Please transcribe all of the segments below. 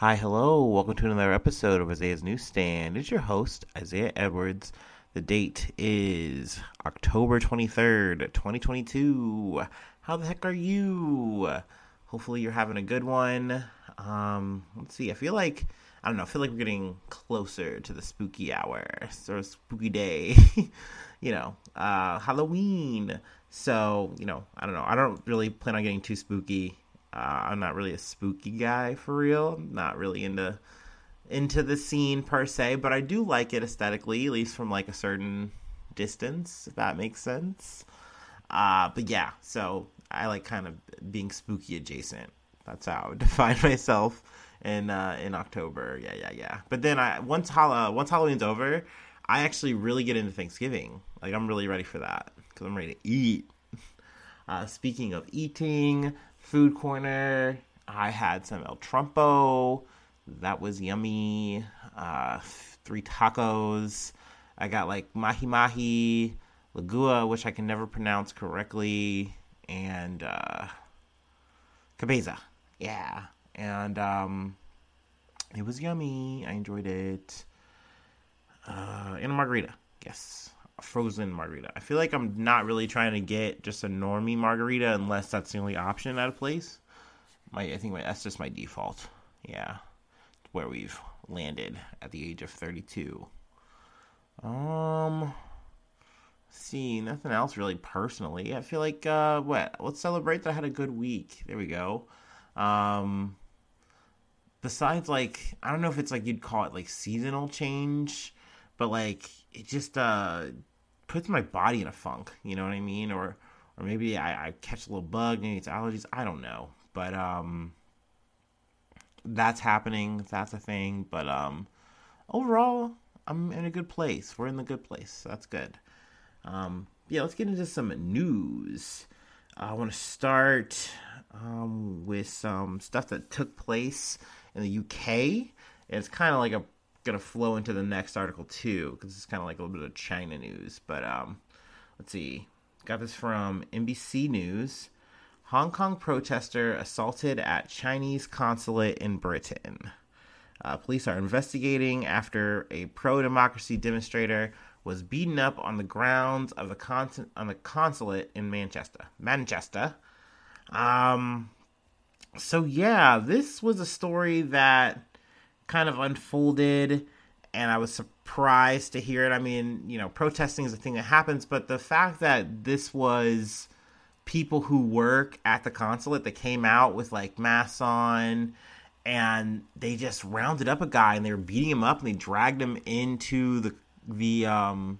Hi, hello. Welcome to another episode of Isaiah's Newsstand. It's your host, Isaiah Edwards. The date is October 23rd, 2022. How the heck are you? Hopefully, you're having a good one. Um, let's see. I feel like, I don't know, I feel like we're getting closer to the spooky hour or spooky day. you know, uh, Halloween. So, you know, I don't know. I don't really plan on getting too spooky uh, I'm not really a spooky guy for real. Not really into into the scene per se, but I do like it aesthetically, at least from like a certain distance, if that makes sense. Uh, but yeah, so I like kind of being spooky adjacent. That's how I would define myself in uh, in October. Yeah, yeah, yeah. But then I once Hall- once Halloween's over, I actually really get into Thanksgiving. Like I'm really ready for that because I'm ready to eat. Uh, speaking of eating, food corner. I had some El Trompo. That was yummy. Uh, three tacos. I got like mahi mahi, lagua, which I can never pronounce correctly, and uh, cabeza. Yeah, and um, it was yummy. I enjoyed it. Uh, and a margarita. Yes frozen margarita. I feel like I'm not really trying to get just a normie margarita unless that's the only option at a place. My, I think my, that's just my default. Yeah, where we've landed at the age of 32. Um, see, nothing else really personally. I feel like uh, what? Let's celebrate that I had a good week. There we go. Um, besides, like, I don't know if it's like you'd call it like seasonal change, but like it just uh puts my body in a funk. You know what I mean? Or or maybe I, I catch a little bug, maybe it's allergies. I don't know, but um, that's happening. That's a thing. But um, overall, I'm in a good place. We're in the good place. That's good. Um, yeah, let's get into some news. I want to start um, with some stuff that took place in the UK. It's kind of like a gonna flow into the next article too, because it's kind of like a little bit of China news. But um, let's see. Got this from NBC News. Hong Kong protester assaulted at Chinese consulate in Britain. Uh, police are investigating after a pro-democracy demonstrator was beaten up on the grounds of the con- on the consulate in Manchester. Manchester. Um. So yeah, this was a story that kind of unfolded and I was surprised to hear it. I mean, you know, protesting is a thing that happens, but the fact that this was people who work at the consulate that came out with like masks on and they just rounded up a guy and they were beating him up and they dragged him into the the um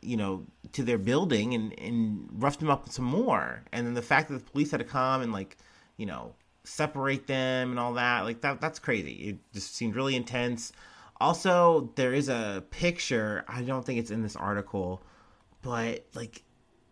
you know to their building and and roughed him up some more and then the fact that the police had to come and like you know separate them and all that. Like that that's crazy. It just seemed really intense. Also, there is a picture. I don't think it's in this article, but like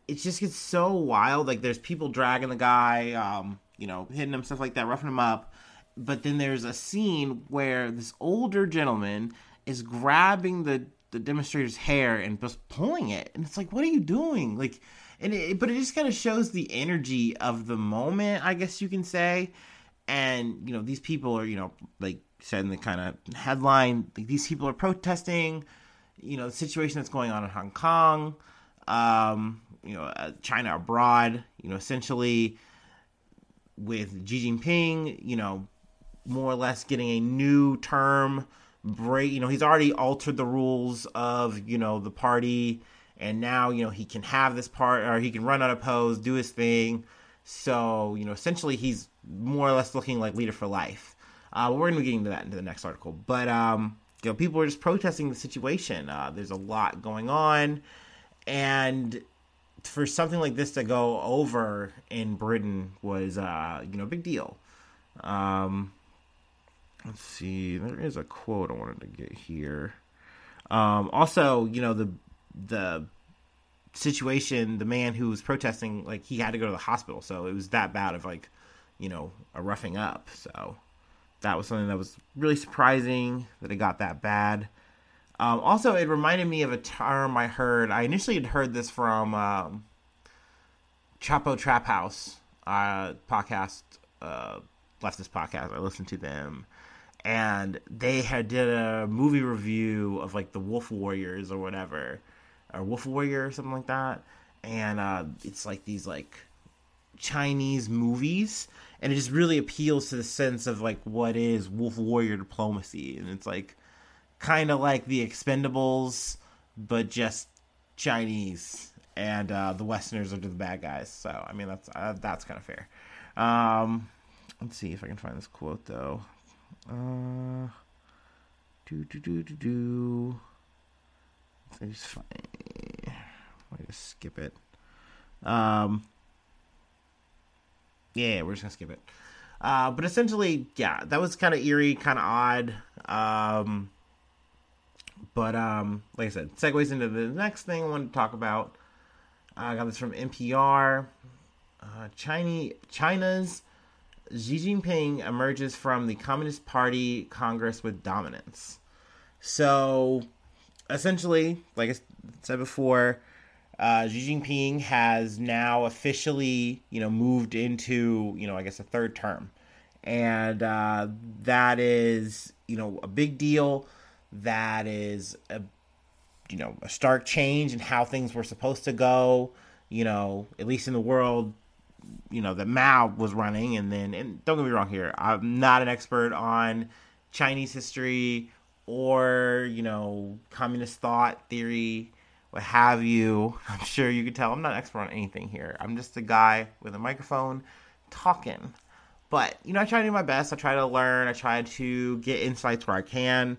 it just gets so wild. Like there's people dragging the guy, um, you know, hitting him, stuff like that, roughing him up. But then there's a scene where this older gentleman is grabbing the the demonstrator's hair and just pulling it, and it's like, what are you doing? Like and it, but it just kind of shows the energy of the moment, I guess you can say. And you know, these people are, you know, like said in the kind of headline, like these people are protesting, you know, the situation that's going on in Hong Kong, um, you know, uh, China abroad, you know, essentially with Xi Jinping, you know, more or less getting a new term break. You know, he's already altered the rules of you know the party and now you know he can have this part or he can run unopposed, do his thing. So you know, essentially, he's more or less looking like leader for life. Uh, we're to be getting to that into the next article, but um, you know, people are just protesting the situation. Uh, there's a lot going on, and for something like this to go over in Britain was uh, you know a big deal. Um, let's see, there is a quote I wanted to get here. Um, also, you know the the situation, the man who was protesting, like he had to go to the hospital, so it was that bad of like, you know, a roughing up. So that was something that was really surprising that it got that bad. Um, also, it reminded me of a term I heard. I initially had heard this from um, Chapo Trap House uh, podcast, uh, leftist podcast. I listened to them, and they had did a movie review of like the Wolf Warriors or whatever, or Wolf Warrior or something like that, and uh, it's like these like Chinese movies, and it just really appeals to the sense of like what is Wolf Warrior diplomacy, and it's like kind of like the Expendables, but just Chinese, and uh, the Westerners are the bad guys. So I mean that's uh, that's kind of fair. Um, let's see if I can find this quote though. Uh, do do do do do. Just find. Let just skip it. Um. Yeah, we're just gonna skip it. Uh, but essentially, yeah, that was kind of eerie, kind of odd. Um, but um, like I said, segues into the next thing I wanted to talk about. I got this from NPR. Uh, Chinese, China's Xi Jinping emerges from the Communist Party Congress with dominance. So, essentially, like I said before, uh, Xi Jinping has now officially, you know, moved into, you know, I guess a third term, and uh, that is, you know, a big deal. That is a, you know, a stark change in how things were supposed to go. You know, at least in the world, you know, that Mao was running, and then, and don't get me wrong here, I'm not an expert on Chinese history or you know communist thought theory what have you. I'm sure you can tell I'm not an expert on anything here. I'm just a guy with a microphone talking. But, you know, I try to do my best. I try to learn. I try to get insights where I can.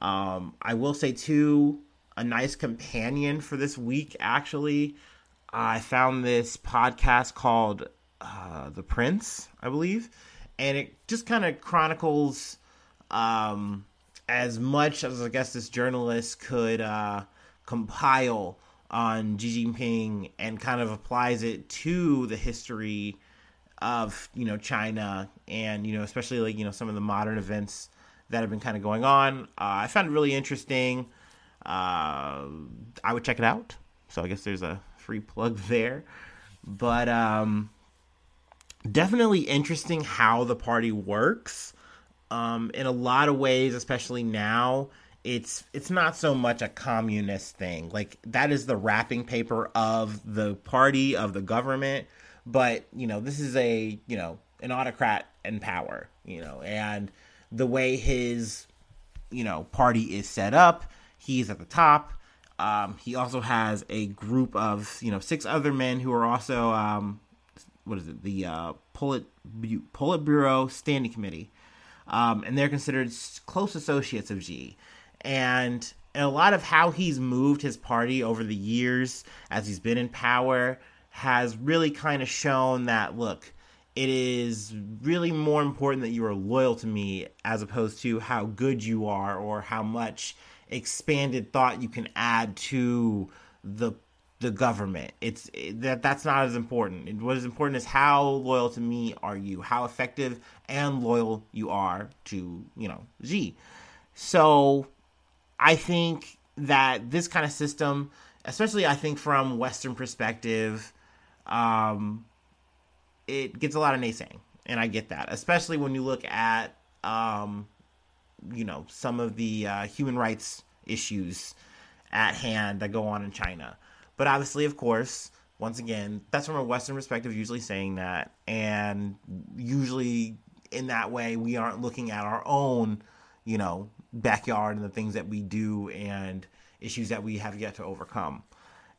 Um, I will say, too, a nice companion for this week, actually. I found this podcast called uh, The Prince, I believe. And it just kind of chronicles um, as much as I guess this journalist could. Uh, compile on Xi Jinping and kind of applies it to the history of you know China and you know especially like you know some of the modern events that have been kind of going on. Uh, I found it really interesting. Uh, I would check it out. So I guess there's a free plug there, but um, definitely interesting how the party works. Um, in a lot of ways, especially now, it's it's not so much a communist thing. Like that is the wrapping paper of the party of the government, but you know, this is a, you know, an autocrat in power, you know, and the way his you know, party is set up, he's at the top. Um, he also has a group of, you know, six other men who are also um, what is it? The uh, Polit Politburo Standing Committee. Um, and they're considered close associates of Xi and a lot of how he's moved his party over the years as he's been in power has really kind of shown that look it is really more important that you are loyal to me as opposed to how good you are or how much expanded thought you can add to the the government. It's that that's not as important. What is important is how loyal to me are you? How effective and loyal you are to, you know, Xi. So I think that this kind of system, especially I think from Western perspective, um, it gets a lot of naysaying, and I get that, especially when you look at, um, you know, some of the uh, human rights issues at hand that go on in China. But obviously, of course, once again, that's from a Western perspective, usually saying that, and usually in that way, we aren't looking at our own, you know, backyard and the things that we do and issues that we have yet to overcome.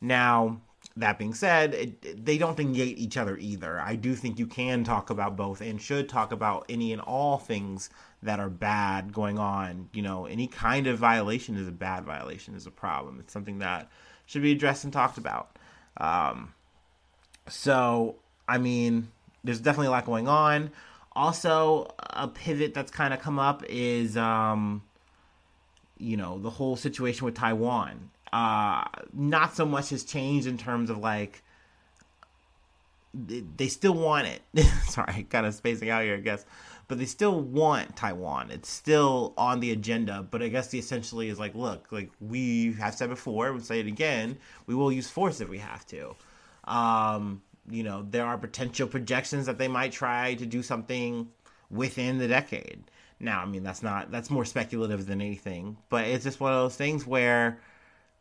Now, that being said, it, they don't negate each other either. I do think you can talk about both and should talk about any and all things that are bad going on. You know, any kind of violation is a bad violation, is a problem. It's something that should be addressed and talked about. Um, so, I mean, there's definitely a lot going on. Also, a pivot that's kind of come up is um, you know the whole situation with Taiwan. Uh, not so much has changed in terms of like they still want it. Sorry, kind of spacing out here, I guess. But they still want Taiwan. It's still on the agenda. But I guess the essentially is like, look, like we have said before, we'll say it again. We will use force if we have to. Um, you know, there are potential projections that they might try to do something within the decade. Now, I mean, that's not that's more speculative than anything, but it's just one of those things where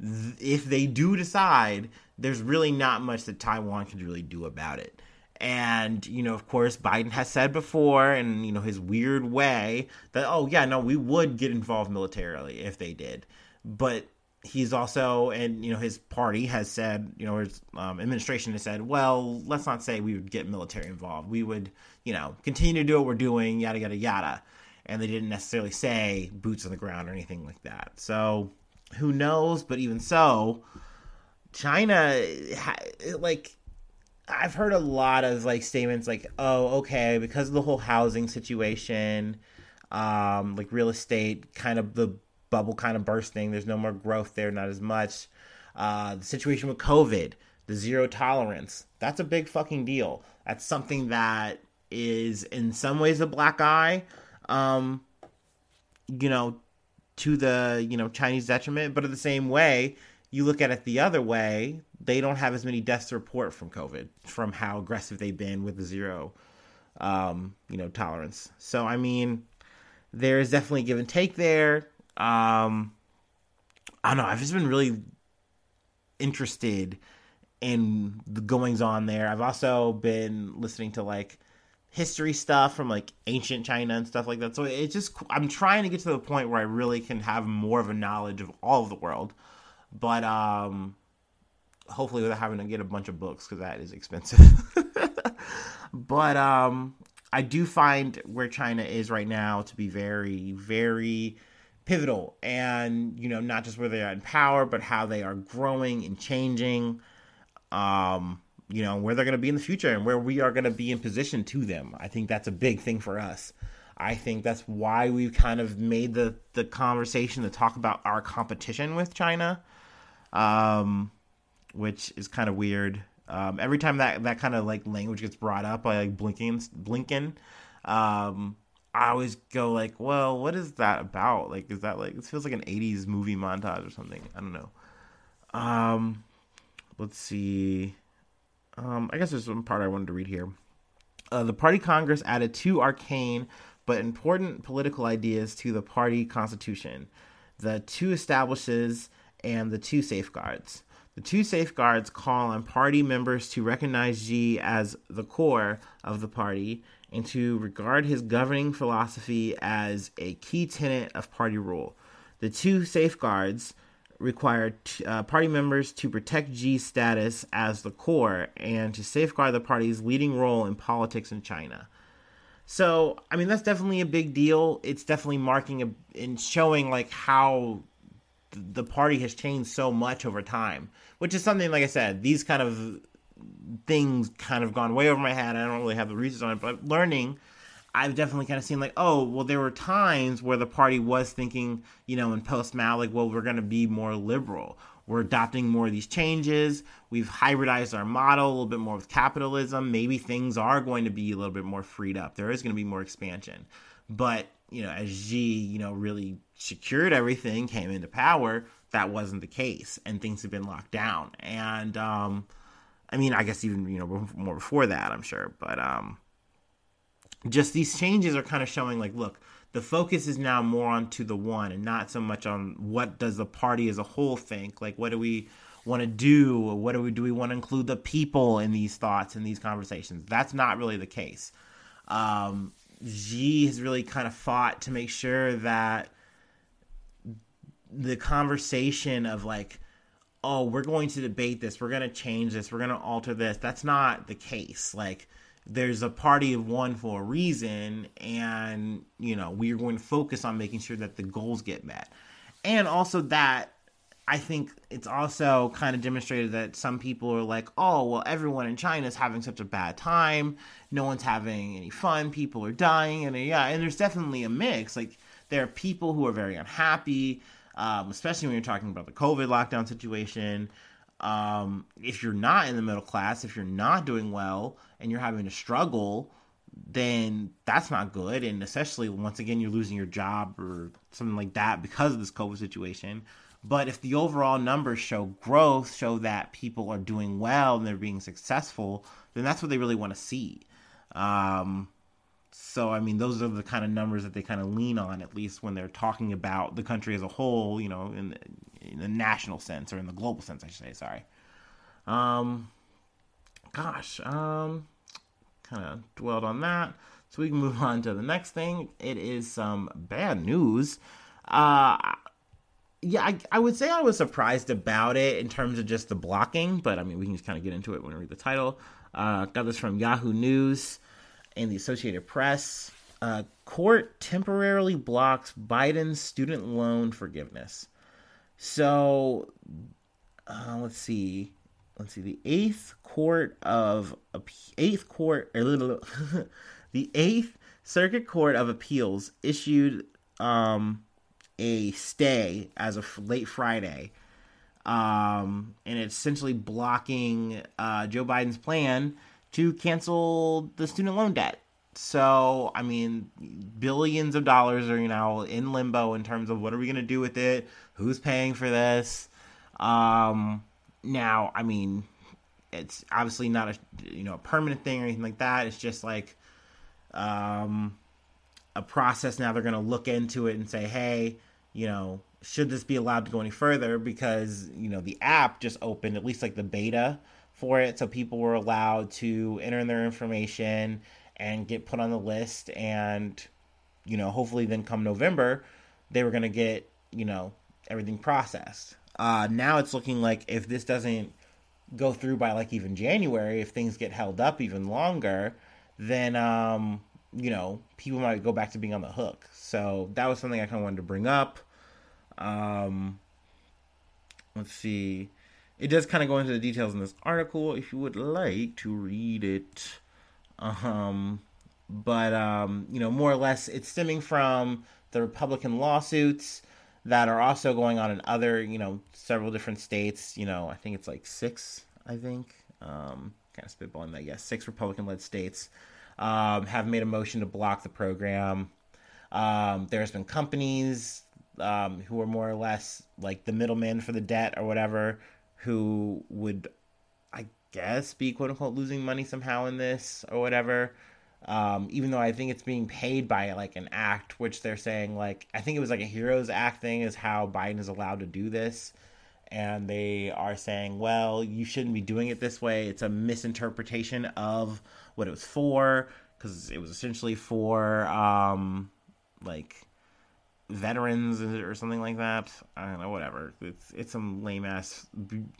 th- if they do decide, there's really not much that Taiwan can really do about it. And, you know, of course, Biden has said before, and, you know, his weird way, that, oh, yeah, no, we would get involved militarily if they did. But he's also, and, you know, his party has said, you know, his um, administration has said, well, let's not say we would get military involved. We would, you know, continue to do what we're doing, yada, yada, yada. And they didn't necessarily say boots on the ground or anything like that. So who knows? But even so, China, like, I've heard a lot of like statements like, "Oh, okay, because of the whole housing situation, um, like real estate, kind of the bubble kind of bursting. There's no more growth there, not as much. Uh, the situation with COVID, the zero tolerance, that's a big fucking deal. That's something that is in some ways a black eye, um, you know, to the you know Chinese detriment, but in the same way, you look at it the other way, they don't have as many deaths to report from COVID from how aggressive they've been with the zero, um, you know, tolerance. So I mean, there is definitely give and take there. Um, I don't know. I've just been really interested in the goings on there. I've also been listening to like history stuff from like ancient China and stuff like that. So it's just I'm trying to get to the point where I really can have more of a knowledge of all of the world. But um hopefully without having to get a bunch of books because that is expensive. but um, I do find where China is right now to be very, very pivotal, and you know, not just where they are in power, but how they are growing and changing. Um, you know, where they're going to be in the future and where we are going to be in position to them. I think that's a big thing for us. I think that's why we've kind of made the the conversation to talk about our competition with China. Um, which is kind of weird. Um, every time that that kind of like language gets brought up by like Blinken, Blinken, um, I always go like, well, what is that about? Like, is that like it feels like an '80s movie montage or something? I don't know. Um, let's see. Um, I guess there's one part I wanted to read here. Uh, the party Congress added two arcane but important political ideas to the party constitution: the two establishes and the two safeguards. The two safeguards call on party members to recognize Xi as the core of the party and to regard his governing philosophy as a key tenet of party rule. The two safeguards require t- uh, party members to protect G's status as the core and to safeguard the party's leading role in politics in China. So, I mean, that's definitely a big deal. It's definitely marking a, and showing like how the party has changed so much over time which is something like I said, these kind of things kind of gone way over my head. I don't really have the reasons on it, but learning, I've definitely kind of seen like, oh, well, there were times where the party was thinking, you know, in post Mao, like, well, we're going to be more liberal. We're adopting more of these changes. We've hybridized our model a little bit more with capitalism. Maybe things are going to be a little bit more freed up. There is going to be more expansion. But, you know, as Xi, you know, really secured everything, came into power, that wasn't the case and things have been locked down. And um, I mean, I guess even you know more before that, I'm sure, but um, just these changes are kind of showing like, look, the focus is now more onto the one and not so much on what does the party as a whole think. Like, what do we want to do? What do we do? We want to include the people in these thoughts and these conversations. That's not really the case. Um, has really kind of fought to make sure that the conversation of like oh we're going to debate this we're going to change this we're going to alter this that's not the case like there's a party of one for a reason and you know we're going to focus on making sure that the goals get met. And also that i think it's also kind of demonstrated that some people are like oh well everyone in china is having such a bad time. No one's having any fun. People are dying. And yeah and there's definitely a mix. Like there are people who are very unhappy um, especially when you're talking about the COVID lockdown situation. Um, if you're not in the middle class, if you're not doing well and you're having to struggle, then that's not good. And especially once again, you're losing your job or something like that because of this COVID situation. But if the overall numbers show growth, show that people are doing well and they're being successful, then that's what they really want to see. Um, so I mean, those are the kind of numbers that they kind of lean on, at least when they're talking about the country as a whole. You know, in in the national sense or in the global sense, I should say. Sorry. Um, gosh, um, kind of dwelled on that. So we can move on to the next thing. It is some bad news. Uh, yeah, I, I would say I was surprised about it in terms of just the blocking, but I mean, we can just kind of get into it when we read the title. Uh, got this from Yahoo News and the Associated Press. Uh, court temporarily blocks Biden's student loan forgiveness. So, uh, let's see. Let's see. The eighth court of eighth court, the eighth circuit court of appeals issued um, a stay as of late Friday, um, and it's essentially blocking uh, Joe Biden's plan to cancel the student loan debt. So, I mean, billions of dollars are you know in limbo in terms of what are we going to do with it? Who's paying for this? Um, now, I mean, it's obviously not a you know a permanent thing or anything like that. It's just like um, a process. Now they're going to look into it and say, hey, you know, should this be allowed to go any further? Because you know the app just opened, at least like the beta for it. So people were allowed to enter in their information and get put on the list. And, you know, hopefully then come November, they were going to get, you know, everything processed. Uh, now it's looking like if this doesn't go through by like even January, if things get held up even longer, then, um, you know, people might go back to being on the hook. So that was something I kind of wanted to bring up. Um, let's see it does kind of go into the details in this article if you would like to read it. Um, but um, you know, more or less, it's stemming from the Republican lawsuits that are also going on in other, you know, several different states. You know, I think it's like six. I think um, kind of spitballing that. Yes, six Republican-led states um, have made a motion to block the program. Um, there's been companies um, who are more or less like the middlemen for the debt or whatever who would, I guess, be quote unquote losing money somehow in this or whatever. Um, even though I think it's being paid by like an act, which they're saying like I think it was like a Heroes Act thing is how Biden is allowed to do this, and they are saying, well, you shouldn't be doing it this way. It's a misinterpretation of what it was for because it was essentially for um, like veterans or something like that. I don't know, whatever. It's it's some lame ass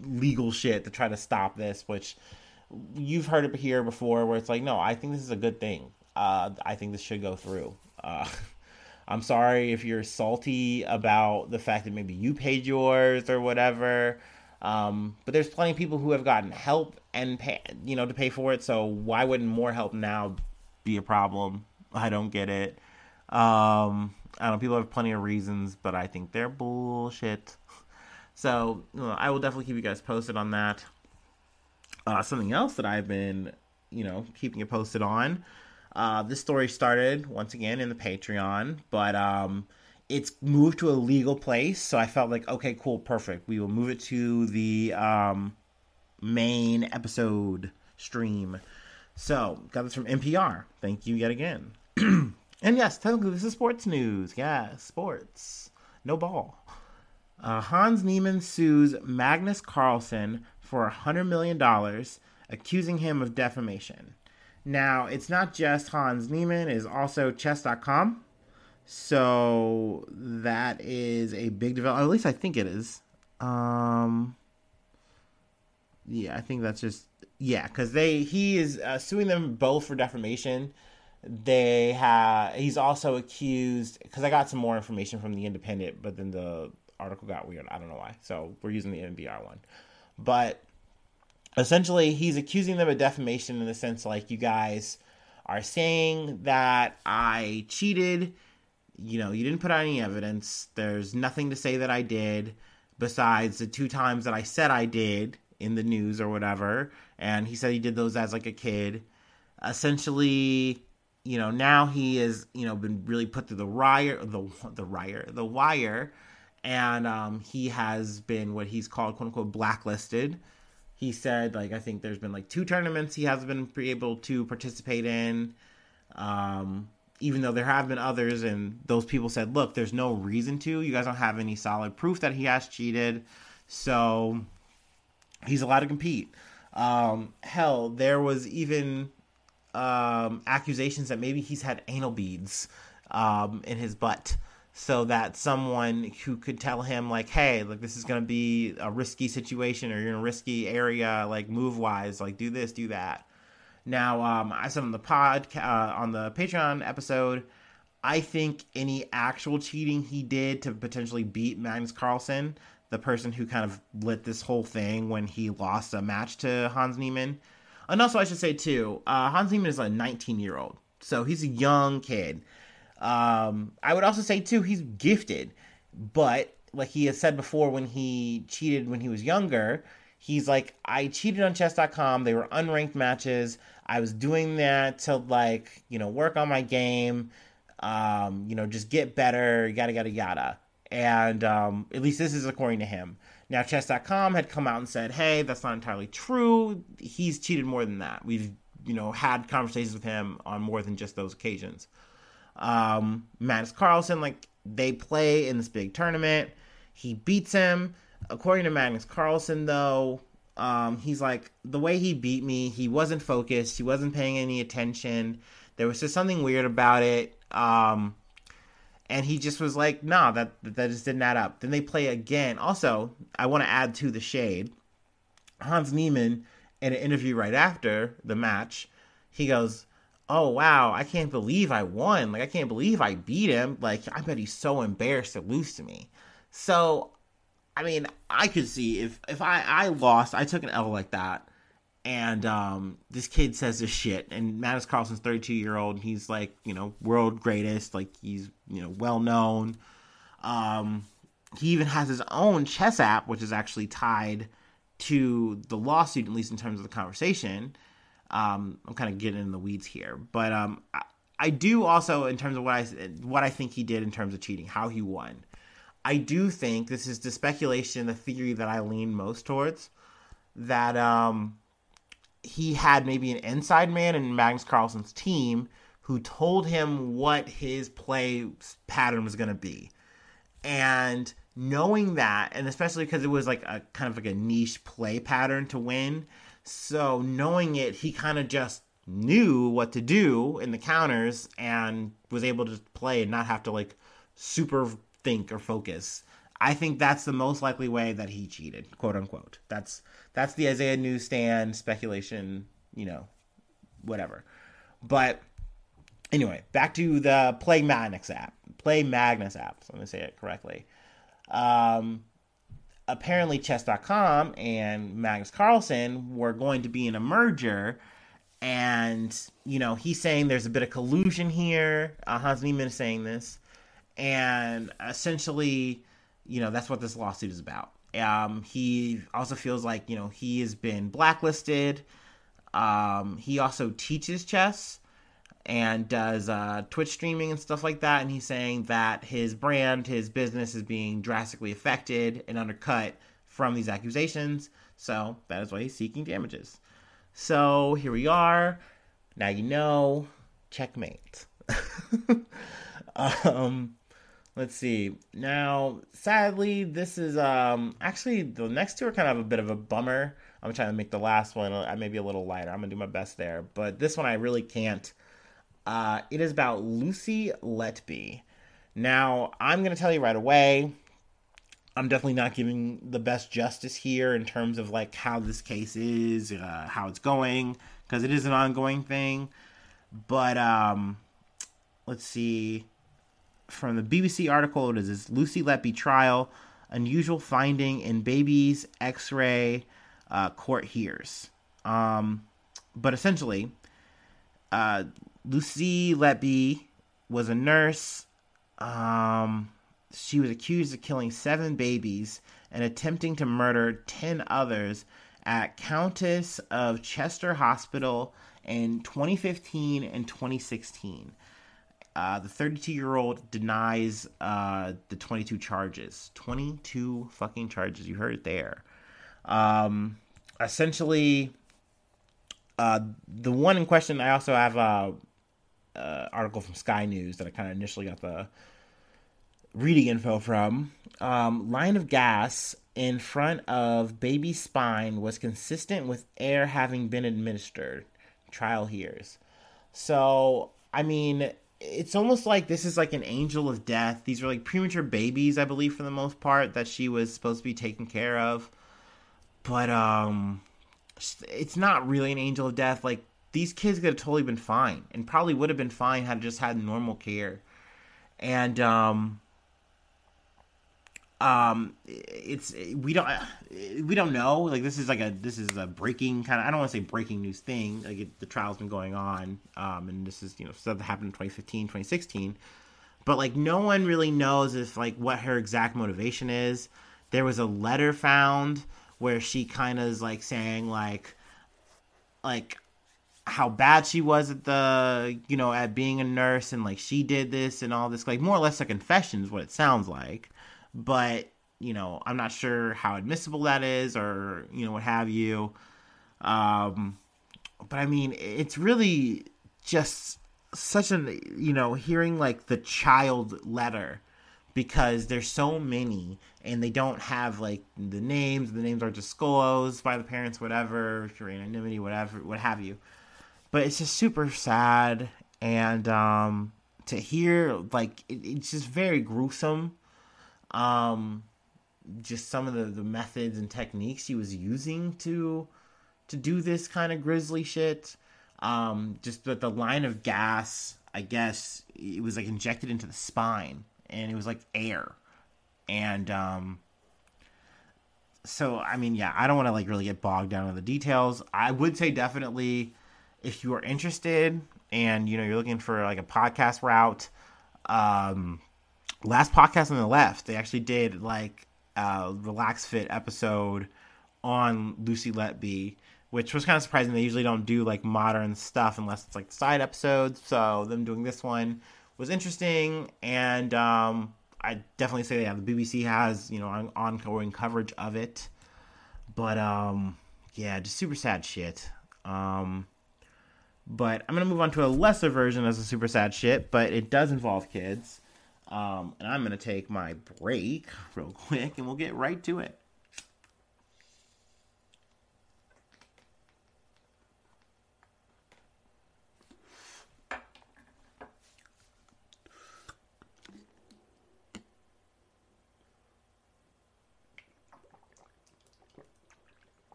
legal shit to try to stop this, which you've heard it here before, where it's like, no, I think this is a good thing. Uh, I think this should go through. Uh, I'm sorry if you're salty about the fact that maybe you paid yours or whatever. Um, but there's plenty of people who have gotten help and pay, you know, to pay for it. So why wouldn't more help now be a problem? I don't get it. Um, I don't know. People have plenty of reasons, but I think they're bullshit. So you know, I will definitely keep you guys posted on that. Uh, something else that I've been, you know, keeping you posted on. Uh, this story started once again in the Patreon, but um, it's moved to a legal place. So I felt like, okay, cool, perfect. We will move it to the um, main episode stream. So got this from NPR. Thank you yet again. And yes, technically this is sports news. Yeah, sports. No ball. Uh, Hans Niemann sues Magnus Carlsen for $100 million, accusing him of defamation. Now, it's not just Hans Niemann, it's also chess.com. So that is a big development. At least I think it is. Um, yeah, I think that's just yeah, because they he is uh, suing them both for defamation they have he's also accused because i got some more information from the independent but then the article got weird. I don't know why. So we're using the npr one. But essentially he's accusing them of defamation in the sense like you guys are saying that i cheated. You know you didn't put out any evidence. There's nothing to say that i did besides the two times that i said i did in the news or whatever. And he said he did those as like a kid. Essentially you know, now he has, you know, been really put through the wire, the the wire, the wire, and um, he has been what he's called quote unquote blacklisted. He said, like, I think there's been like two tournaments he hasn't been able to participate in. Um, even though there have been others, and those people said, "Look, there's no reason to. You guys don't have any solid proof that he has cheated, so he's allowed to compete." Um, hell, there was even um, accusations that maybe he's had anal beads um, in his butt so that someone who could tell him like hey like this is going to be a risky situation or you're in a risky area like move wise like do this do that. Now um, i said on the pod uh, on the patreon episode i think any actual cheating he did to potentially beat magnus carlsen the person who kind of lit this whole thing when he lost a match to hans niemann and also i should say too uh, hans niemann is a 19 year old so he's a young kid um, I would also say too he's gifted, but like he has said before, when he cheated when he was younger, he's like I cheated on chess.com. They were unranked matches. I was doing that to like you know work on my game, um, you know just get better, yada yada yada. And um, at least this is according to him. Now, chess.com had come out and said, hey, that's not entirely true. He's cheated more than that. We've, you know, had conversations with him on more than just those occasions um, Magnus Carlsen, like they play in this big tournament. He beats him. According to Magnus Carlsen, though, um, he's like the way he beat me. He wasn't focused. He wasn't paying any attention. There was just something weird about it. Um, and he just was like, "Nah, that that just didn't add up." Then they play again. Also, I want to add to the shade. Hans Niemann, in an interview right after the match, he goes, oh wow, I can't believe I won. Like I can't believe I beat him. Like I bet he's so embarrassed to lose to me. So I mean, I could see if if I I lost, I took an L like that, and um, this kid says this shit, and Magnus Carlsen's thirty two year old, and he's like you know world greatest, like he's you know well known. Um, he even has his own chess app, which is actually tied to the lawsuit, at least in terms of the conversation. Um, I'm kind of getting in the weeds here, but um, I, I do also, in terms of what I what I think he did in terms of cheating, how he won. I do think this is the speculation, the theory that I lean most towards, that um, he had maybe an inside man in Magnus Carlsen's team who told him what his play pattern was going to be. And knowing that, and especially because it was like a kind of like a niche play pattern to win, so knowing it, he kind of just knew what to do in the counters and was able to play and not have to like super think or focus. I think that's the most likely way that he cheated, quote unquote. That's that's the Isaiah newsstand speculation, you know, whatever. But anyway, back to the Play Magnus app. Play Magnus app. So I'm gonna say it correctly. Um, apparently chess.com and Magnus Carlsen were going to be in a merger and you know he's saying there's a bit of collusion here uh, Hans Niemann is saying this and essentially you know that's what this lawsuit is about um, he also feels like you know he has been blacklisted um, he also teaches chess and does uh, Twitch streaming and stuff like that. And he's saying that his brand, his business is being drastically affected and undercut from these accusations. So that is why he's seeking damages. So here we are. Now you know. Checkmate. um, let's see. Now, sadly, this is um actually the next two are kind of a bit of a bummer. I'm trying to make the last one I uh, maybe a little lighter. I'm gonna do my best there, but this one I really can't uh, it is about Lucy Letby. Now, I'm to tell you right away, I'm definitely not giving the best justice here in terms of like how this case is, uh, how it's going, because it is an ongoing thing. But um, let's see. From the BBC article, it is this Lucy Letby trial, unusual finding in baby's X-ray uh, court hears. Um, but essentially, uh, Lucy Letby was a nurse. Um, she was accused of killing seven babies and attempting to murder 10 others at Countess of Chester Hospital in 2015 and 2016. Uh, the 32 year old denies uh, the 22 charges. 22 fucking charges. You heard it there. Um, essentially, uh, the one in question, I also have uh, uh, article from Sky News that I kind of initially got the reading info from. Um, line of gas in front of baby's spine was consistent with air having been administered. Trial hears. So, I mean, it's almost like this is like an angel of death. These are like premature babies, I believe, for the most part, that she was supposed to be taking care of. But um, it's not really an angel of death. Like these kids could have totally been fine, and probably would have been fine had just had normal care. And um, um it's we don't we don't know. Like this is like a this is a breaking kind of i don't want to say breaking news thing like it, the trial's been going on um and this is you know stuff that happened in 2015 2016 but like no one really knows if like what her exact motivation is. There was a letter found where she kind of is like saying like like how bad she was at the you know at being a nurse and like she did this and all this like more or less a confession is what it sounds like but you know, I'm not sure how admissible that is or, you know, what have you. Um, but I mean, it's really just such an, you know, hearing like the child letter because there's so many and they don't have like the names, the names are disclosed by the parents, whatever, anonymity, whatever, what have you. But it's just super sad and, um, to hear like it, it's just very gruesome um, just some of the, the methods and techniques he was using to to do this kind of grisly shit. Um, just that the line of gas, I guess, it was like injected into the spine, and it was like air, and um, so I mean, yeah, I don't want to like really get bogged down in the details. I would say definitely, if you are interested and you know you're looking for like a podcast route, um, last podcast on the left, they actually did like a relax fit episode on Lucy Letby, which was kind of surprising. They usually don't do like modern stuff unless it's like side episodes. So them doing this one was interesting, and um, I definitely say yeah, the BBC has you know on- ongoing coverage of it. But um, yeah, just super sad shit. Um, but I'm gonna move on to a lesser version as a super sad shit, but it does involve kids. Um, and I'm going to take my break real quick and we'll get right to it.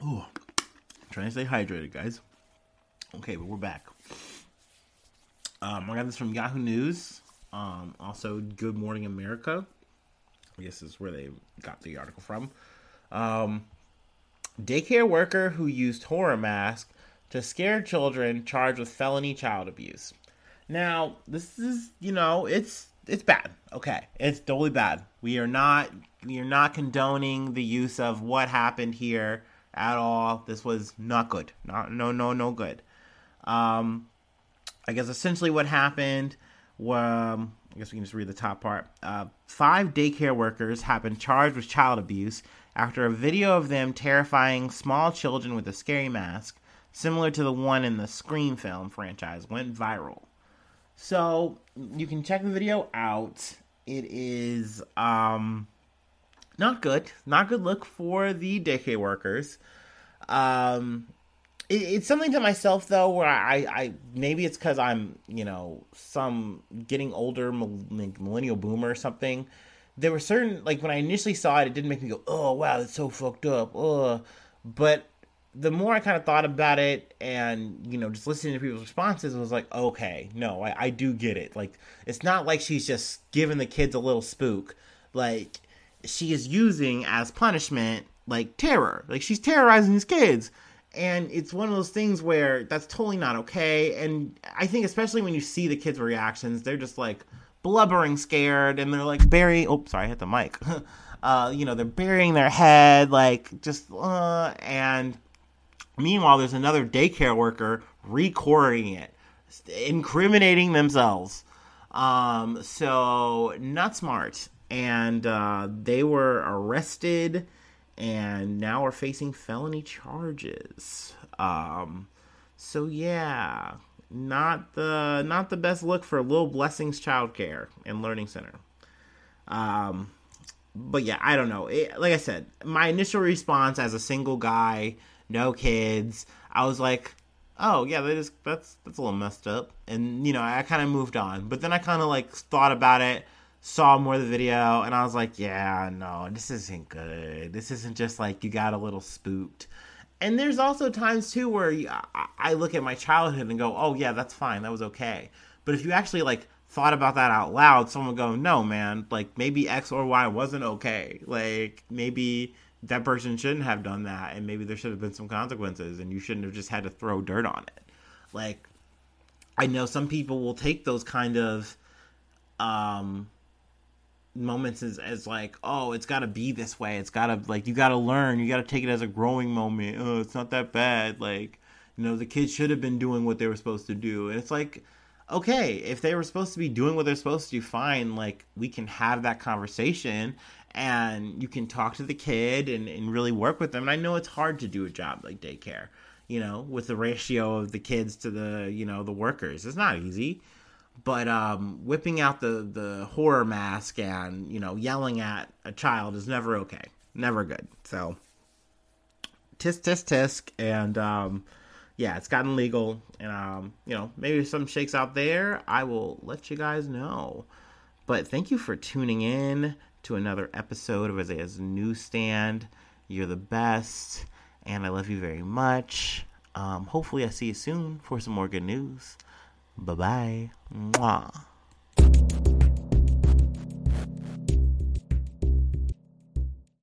Oh, trying to stay hydrated, guys. Okay, but we're back. Um, I got this from Yahoo News. Um, also, Good Morning America. I guess is where they got the article from. Um, daycare worker who used horror mask to scare children charged with felony child abuse. Now, this is, you know, it's it's bad. Okay, it's totally bad. We are not we are not condoning the use of what happened here at all. This was not good. Not no no no good. Um, I guess essentially what happened um, I guess we can just read the top part. Uh, five daycare workers have been charged with child abuse after a video of them terrifying small children with a scary mask, similar to the one in the Scream film franchise, went viral. So you can check the video out. It is um, not good. Not good look for the daycare workers. Um, it, it's something to myself though, where I, I maybe it's because I'm you know some getting older millennial boomer or something. There were certain like when I initially saw it, it didn't make me go, oh wow, that's so fucked up. Oh, but the more I kind of thought about it and, you know, just listening to people's responses, I was like, okay, no, I, I do get it. Like, it's not like she's just giving the kids a little spook. Like, she is using as punishment, like, terror. Like, she's terrorizing these kids and it's one of those things where that's totally not okay. And i think especially when you see the kids reactions they're just like blubbering scared. And they're like burying oh sorry i hit the mic. Uh, you know they're burying their head like just uh, and meanwhile there's another daycare worker recording it incriminating themselves. Um, so not smart. And uh, they were arrested and now are facing felony charges. Um, so yeah, not the not the best look for Little Blessings Childcare and Learning Center. Um, but yeah, I don't know. It, like I said, my initial response as a single guy, no kids, I was like, oh yeah, that is that's that's a little messed up, and you know, I kind of moved on. But then I kind of like thought about it, saw more of the video, and I was like, yeah, no, this isn't good. This isn't just like you got a little spooked. And there's also times too where I look at my childhood and go, oh yeah, that's fine, that was okay. But if you actually like thought about that out loud, someone would go, no, man, like maybe X or Y wasn't okay. Like maybe that person shouldn't have done that, and maybe there should have been some consequences, and you shouldn't have just had to throw dirt on it. Like I know some people will take those kind of um moments as, as like oh it's got to be this way it's got to like you got to learn you got to take it as a growing moment oh it's not that bad like you know the kids should have been doing what they were supposed to do and it's like okay, if they were supposed to be doing what they're supposed to do, fine. Like we can have that conversation and you can talk to the kid and, and really work with them. And I know it's hard to do a job like daycare, you know, with the ratio of the kids to the, you know, the workers. It's not easy. But um, whipping out the, the horror mask and, you know, yelling at a child is never okay. Never good. So tisk tisk tisk and um yeah, it's gotten legal, and um, you know, maybe some shakes out there. I will let you guys know. But thank you for tuning in to another episode of Isaiah's Newsstand. You're the best, and I love you very much. Um, hopefully, I see you soon for some more good news. Bye bye.